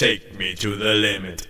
Take me to the limit.